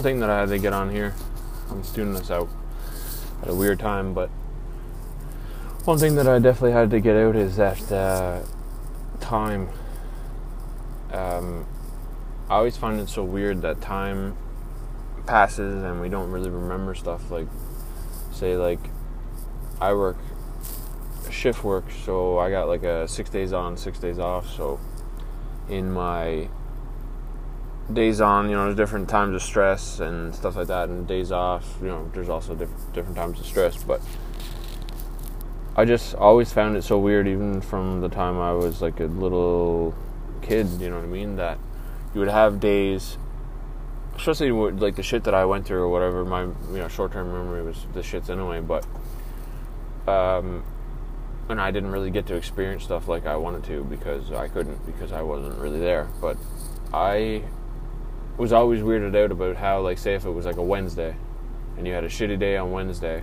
one thing that I had to get on here, I'm tuning this out at a weird time, but one thing that I definitely had to get out is that uh, time. Um, I always find it so weird that time passes and we don't really remember stuff. Like, say, like I work shift work, so I got like a six days on, six days off. So in my days on, you know, there's different times of stress and stuff like that, and days off, you know, there's also different different times of stress. But I just always found it so weird, even from the time I was like a little kid. You know what I mean? That you would have days, especially with, like the shit that I went through or whatever. My you know short term memory was the shits anyway, but um, and I didn't really get to experience stuff like I wanted to because I couldn't because I wasn't really there. But I was always weirded out about how, like, say if it was like a Wednesday and you had a shitty day on Wednesday,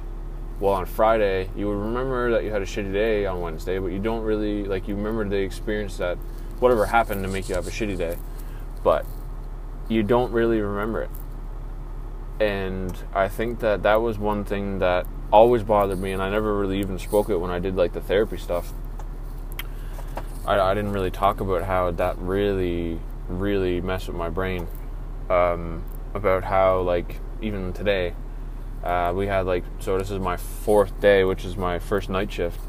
well, on Friday you would remember that you had a shitty day on Wednesday, but you don't really like you remember the experience that whatever happened to make you have a shitty day, but you don't really remember it. And I think that that was one thing that always bothered me, and I never really even spoke it when I did like the therapy stuff. I, I didn't really talk about how that really, really messed with my brain. Um, about how like even today, uh, we had like so this is my fourth day, which is my first night shift.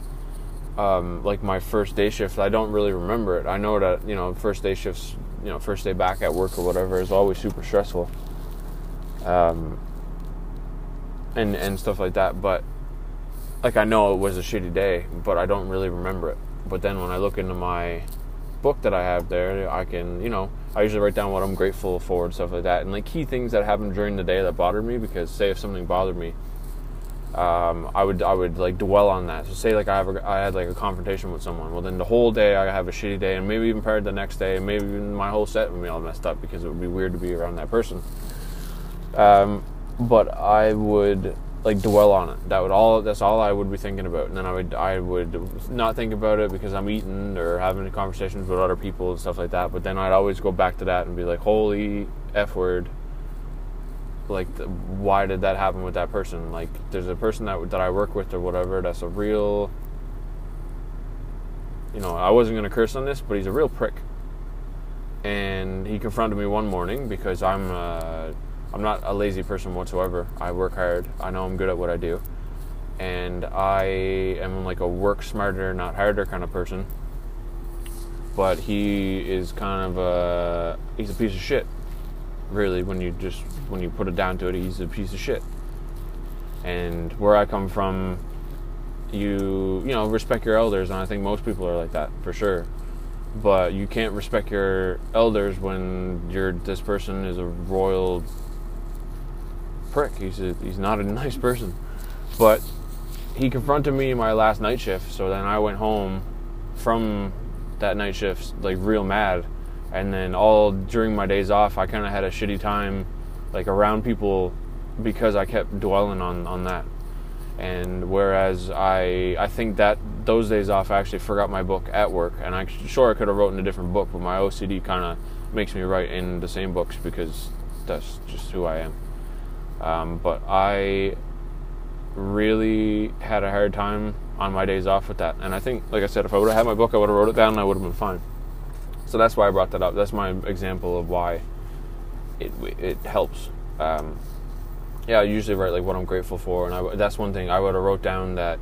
Um, like my first day shift, I don't really remember it. I know that you know first day shifts, you know first day back at work or whatever is always super stressful. Um, and and stuff like that. But like I know it was a shitty day, but I don't really remember it. But then when I look into my book that I have there, I can you know I usually write down what I'm grateful for and stuff like that, and like key things that happened during the day that bothered me. Because say if something bothered me, um, I would I would like dwell on that. So say like I have a, I had like a confrontation with someone. Well, then the whole day I have a shitty day, and maybe even part of the next day, and maybe even my whole set would be all messed up because it would be weird to be around that person. Um, but I would like dwell on it. That would all. That's all I would be thinking about, and then I would I would not think about it because I'm eating or having conversations with other people and stuff like that. But then I'd always go back to that and be like, "Holy f word!" Like, the, why did that happen with that person? Like, there's a person that that I work with or whatever. That's a real. You know, I wasn't gonna curse on this, but he's a real prick. And he confronted me one morning because I'm. Uh, I'm not a lazy person whatsoever. I work hard. I know I'm good at what I do. And I am like a work smarter, not harder kind of person. But he is kind of a he's a piece of shit. Really, when you just when you put it down to it, he's a piece of shit. And where I come from, you you know respect your elders, and I think most people are like that for sure. But you can't respect your elders when you're this person is a royal prick. He's a, he's not a nice person. But he confronted me in my last night shift. So then I went home from that night shift like real mad. And then all during my days off, I kind of had a shitty time like around people because I kept dwelling on on that. And whereas I I think that those days off I actually forgot my book at work, and I sure I could have written a different book, but my OCD kind of makes me write in the same books because that's just who I am. Um, but I really had a hard time on my days off with that. And I think, like I said, if I would have had my book, I would have wrote it down and I would have been fine. So that's why I brought that up. That's my example of why it it helps. Um, yeah, I usually write like what I'm grateful for, and I, that's one thing I would have wrote down that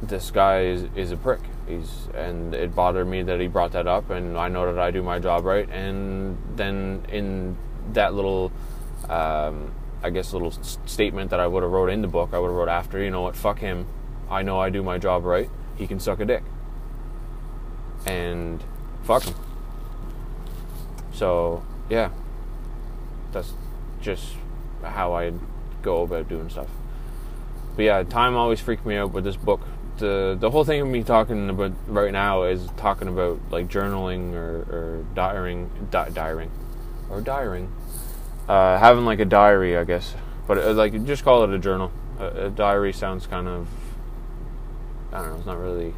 this guy is, is a prick. He's and it bothered me that he brought that up, and I know that I do my job right. And then in that little um, I guess, a little statement that I would have wrote in the book. I would have wrote after, you know what, fuck him. I know I do my job right. He can suck a dick. And fuck him. So, yeah. That's just how I go about doing stuff. But yeah, time always freaked me out with this book. The the whole thing of me talking about right now is talking about like journaling or, or diaring, di- diaring, or diaring uh, having like a diary, I guess. But uh, like, just call it a journal. A, a, diary sounds kind of, I don't know. It's not really.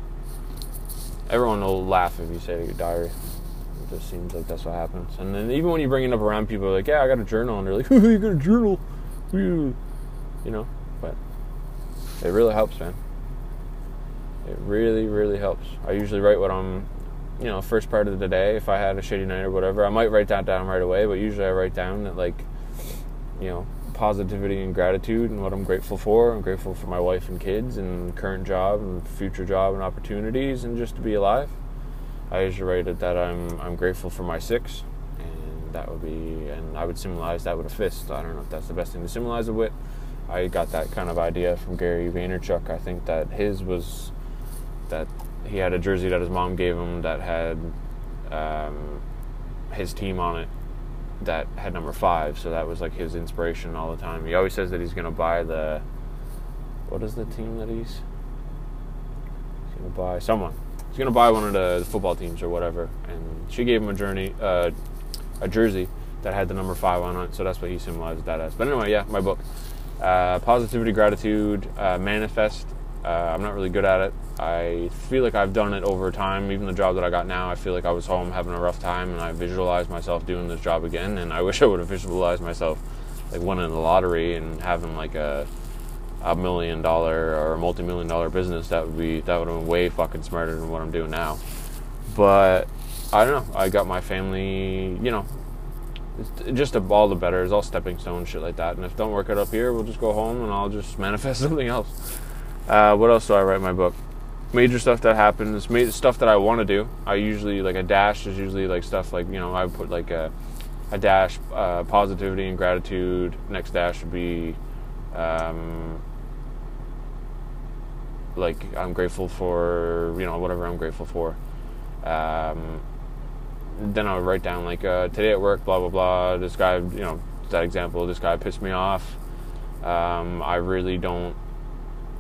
Everyone will laugh if you say a diary. It just seems like that's what happens. And then even when you bring it up around people, like, yeah, I got a journal, and they're like, you got a journal, you know. But it really helps, man. It really, really helps. I usually write what I'm, you know, first part of the day. If I had a shitty night or whatever, I might write that down right away. But usually, I write down that like, you know, positivity and gratitude and what I'm grateful for. I'm grateful for my wife and kids and current job and future job and opportunities and just to be alive. I usually write it that I'm I'm grateful for my six, and that would be and I would symbolize that with a fist. I don't know if that's the best thing to symbolize it with. I got that kind of idea from Gary Vaynerchuk. I think that his was that he had a jersey that his mom gave him that had um, his team on it that had number five. So that was like his inspiration all the time. He always says that he's going to buy the what is the team that he's he's going to buy someone he's gonna buy one of the football teams or whatever. And she gave him a journey, uh, a jersey that had the number five on it. So that's what he symbolized that as. But anyway, yeah, my book, uh, positivity, gratitude, uh, manifest. Uh, I'm not really good at it. I feel like I've done it over time. Even the job that I got now, I feel like I was home having a rough time, and I visualized myself doing this job again. And I wish I would have visualized myself like winning the lottery and having like a a million dollar or a multi million dollar business, that would be that would have been way fucking smarter than what I'm doing now. But I don't know. I got my family, you know, just a, all the better. It's all stepping stones, shit like that. And if don't work out up here, we'll just go home and I'll just manifest something else. Uh, what else do I write in my book? Major stuff that happens, major stuff that I want to do. I usually like a dash is usually like stuff like you know I would put like a a dash uh, positivity and gratitude. Next dash would be um, like I'm grateful for you know whatever I'm grateful for. Um, then I would write down like uh, today at work, blah blah blah. This guy, you know, that example. This guy pissed me off. Um, I really don't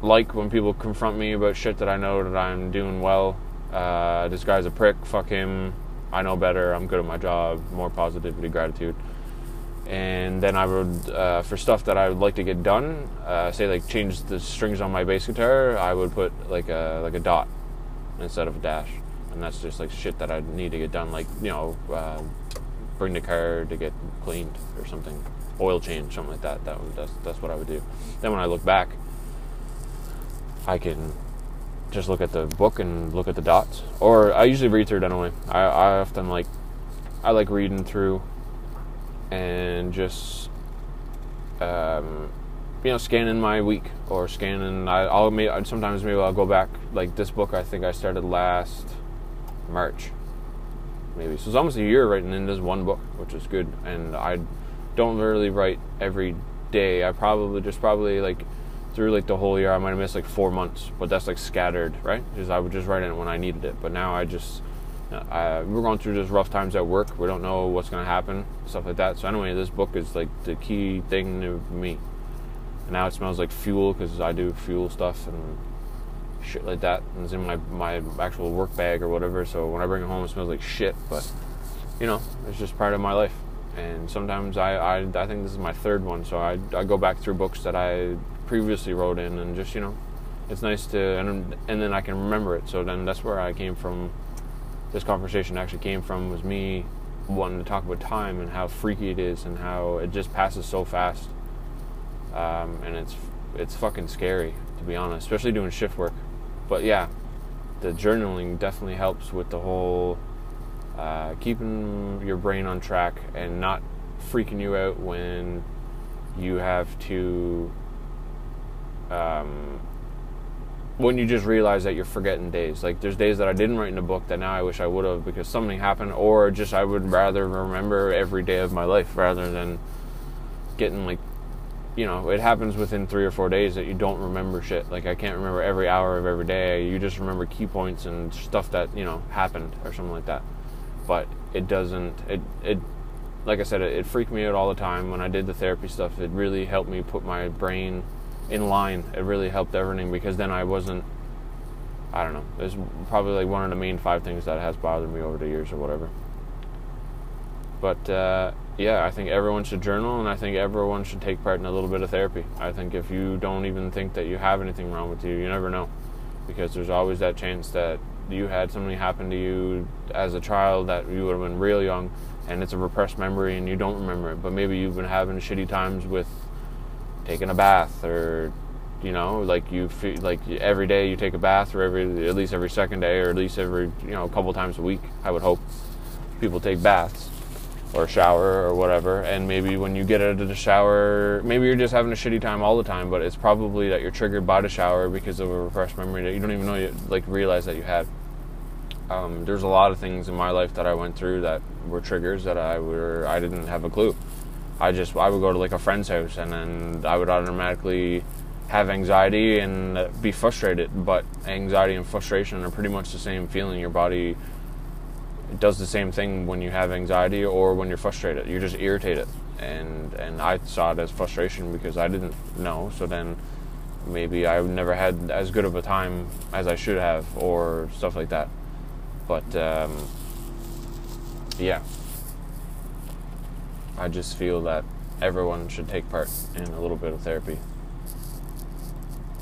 like when people confront me about shit that I know that I'm doing well. Uh, this guy's a prick. Fuck him. I know better. I'm good at my job. More positivity, gratitude and then I would uh, for stuff that I would like to get done, uh, say like change the strings on my bass guitar, I would put like a like a dot instead of a dash, and that's just like shit that I need to get done, like you know, uh, bring the car to get cleaned or something, oil change, something like that. That would, that's that's what I would do. Then when I look back, I can just look at the book and look at the dots, or I usually read through it anyway. I, I often like I like reading through and just um, you know scanning my week or scanning. I, will maybe sometimes maybe I'll go back like this book. I think I started last March, maybe. So it's almost a year writing in this one book, which is good. And I don't really write every day. I probably just probably like through like the whole year I might have missed like four months, but that's like scattered, right? Because I would just write it when I needed it. But now I just uh, we're going through just rough times at work. We don't know what's going to happen, stuff like that. So anyway, this book is like the key thing to me. And now it smells like fuel because I do fuel stuff and shit like that. And it's in my my actual work bag or whatever. So when I bring it home, it smells like shit. But you know, it's just part of my life. And sometimes I I, I think this is my third one. So I I go back through books that I previously wrote in and just you know, it's nice to and and then I can remember it. So then that's where I came from this conversation actually came from was me wanting to talk about time and how freaky it is and how it just passes so fast. Um, and it's it's fucking scary to be honest, especially doing shift work. But yeah, the journaling definitely helps with the whole uh, keeping your brain on track and not freaking you out when you have to um, when you just realize that you're forgetting days. Like there's days that I didn't write in a book that now I wish I would have because something happened, or just I would rather remember every day of my life rather than getting like, you know, it happens within three or four days that you don't remember shit. Like I can't remember every hour of every day. You just remember key points and stuff that you know happened or something like that. But it doesn't. It it like I said, it, it freaked me out all the time when I did the therapy stuff. It really helped me put my brain in line. It really helped everything because then I wasn't. I don't know. It's probably like one of the main five things that has bothered me over the years or whatever. But uh, yeah, I think everyone should journal, and I think everyone should take part in a little bit of therapy. I think if you don't even think that you have anything wrong with you, you never know, because there's always that chance that you had something happen to you as a child that you would have been real young and it's a repressed memory and you don't remember it, but maybe you've been having shitty times with taking a bath or you know like you feel like every day you take a bath or every at least every second day or at least every you know a couple times a week i would hope people take baths or shower or whatever. And maybe when you get out of the shower maybe you're just having a shitty time all the time but it's probably that you're triggered by the shower because of a repressed memory that you don't even know you like realize that you had. Um, there's a lot of things in my life that i went through that were triggers that i were i didn't have a clue i just i would go to like a friend's house and then i would automatically have anxiety and be frustrated but anxiety and frustration are pretty much the same feeling your body does the same thing when you have anxiety or when you're frustrated. You're just irritated, and and I saw it as frustration because I didn't know. So then maybe I've never had as good of a time as I should have, or stuff like that. But um, yeah, I just feel that everyone should take part in a little bit of therapy.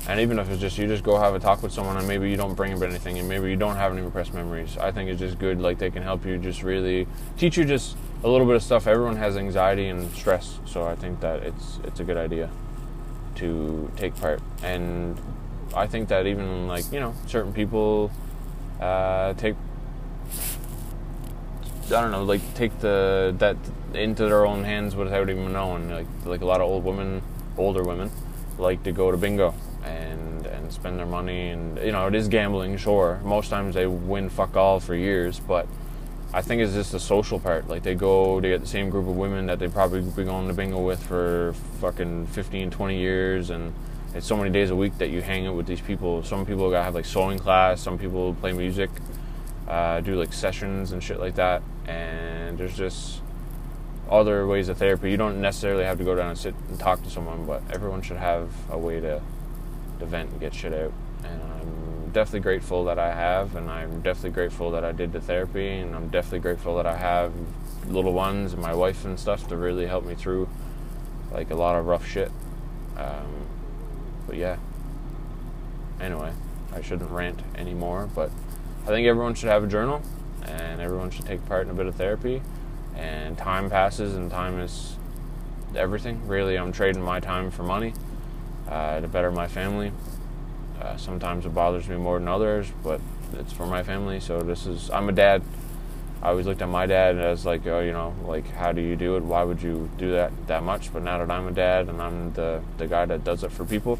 And even if it's just you just go have a talk with someone and maybe you don't bring up anything and maybe you don't have any repressed memories i think it's just good like they can help you just really teach you just a little bit of stuff. Everyone has anxiety and stress so i think that it's it's a good idea to take part. And i think that even like you know certain people uh, take I don't know, like take the that into their own hands without even knowing. Like like a lot of old women, older women, like to go to bingo and and spend their money and you know it is gambling sure. Most times they win fuck all for years but I think it's just the social part. Like they go to get the same group of women that they probably be going to bingo with for fucking 15 20 years and it's so many days a week that you hang out with these people. Some people have like sewing class some people play music uh, do like sessions and shit like that and there's just other ways of therapy you don't necessarily have to go down and sit and talk to someone but everyone should have a way to to vent and get shit out. And I'm definitely grateful that I have, and I'm definitely grateful that I did the therapy, and I'm definitely grateful that I have little ones and my wife and stuff to really help me through like a lot of rough shit. Um, but yeah. Anyway, I shouldn't rant anymore, but I think everyone should have a journal and everyone should take part in a bit of therapy. And time passes, and time is everything. Really, I'm trading my time for money uh, to better my family. Uh, sometimes it bothers me more than others, but it's for my family. So this is I'm a dad. I always looked at my dad as like, oh, you know, like how do you do it? Why would you do that that much? But now that I'm a dad and I'm the the guy that does it for people,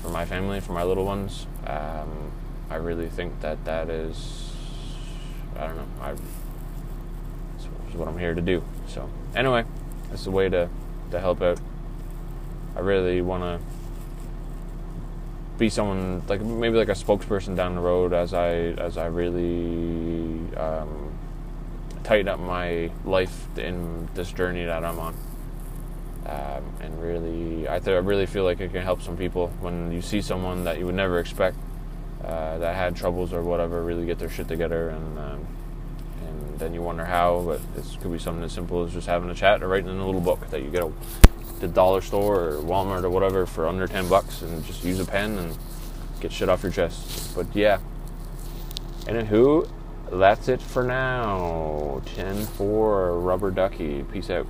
for my family, for my little ones, um, I really think that that is, I don't know. It's what I'm here to do. So anyway, it's a way to to help out. I really want to be someone like maybe like a spokesperson down the road as I as I really um, tighten up my life in this journey that I'm on. Um, and really, I, th- I really feel like it can help some people when you see someone that you would never expect uh, that had troubles or whatever really get their shit together, and um, and then you wonder how. But this could be something as simple as just having a chat or writing in a little book that you get a the dollar store or Walmart or whatever for under 10 bucks and just use a pen and get shit off your chest. But yeah. And who? That's it for now. 10 4 Rubber Ducky. Peace out.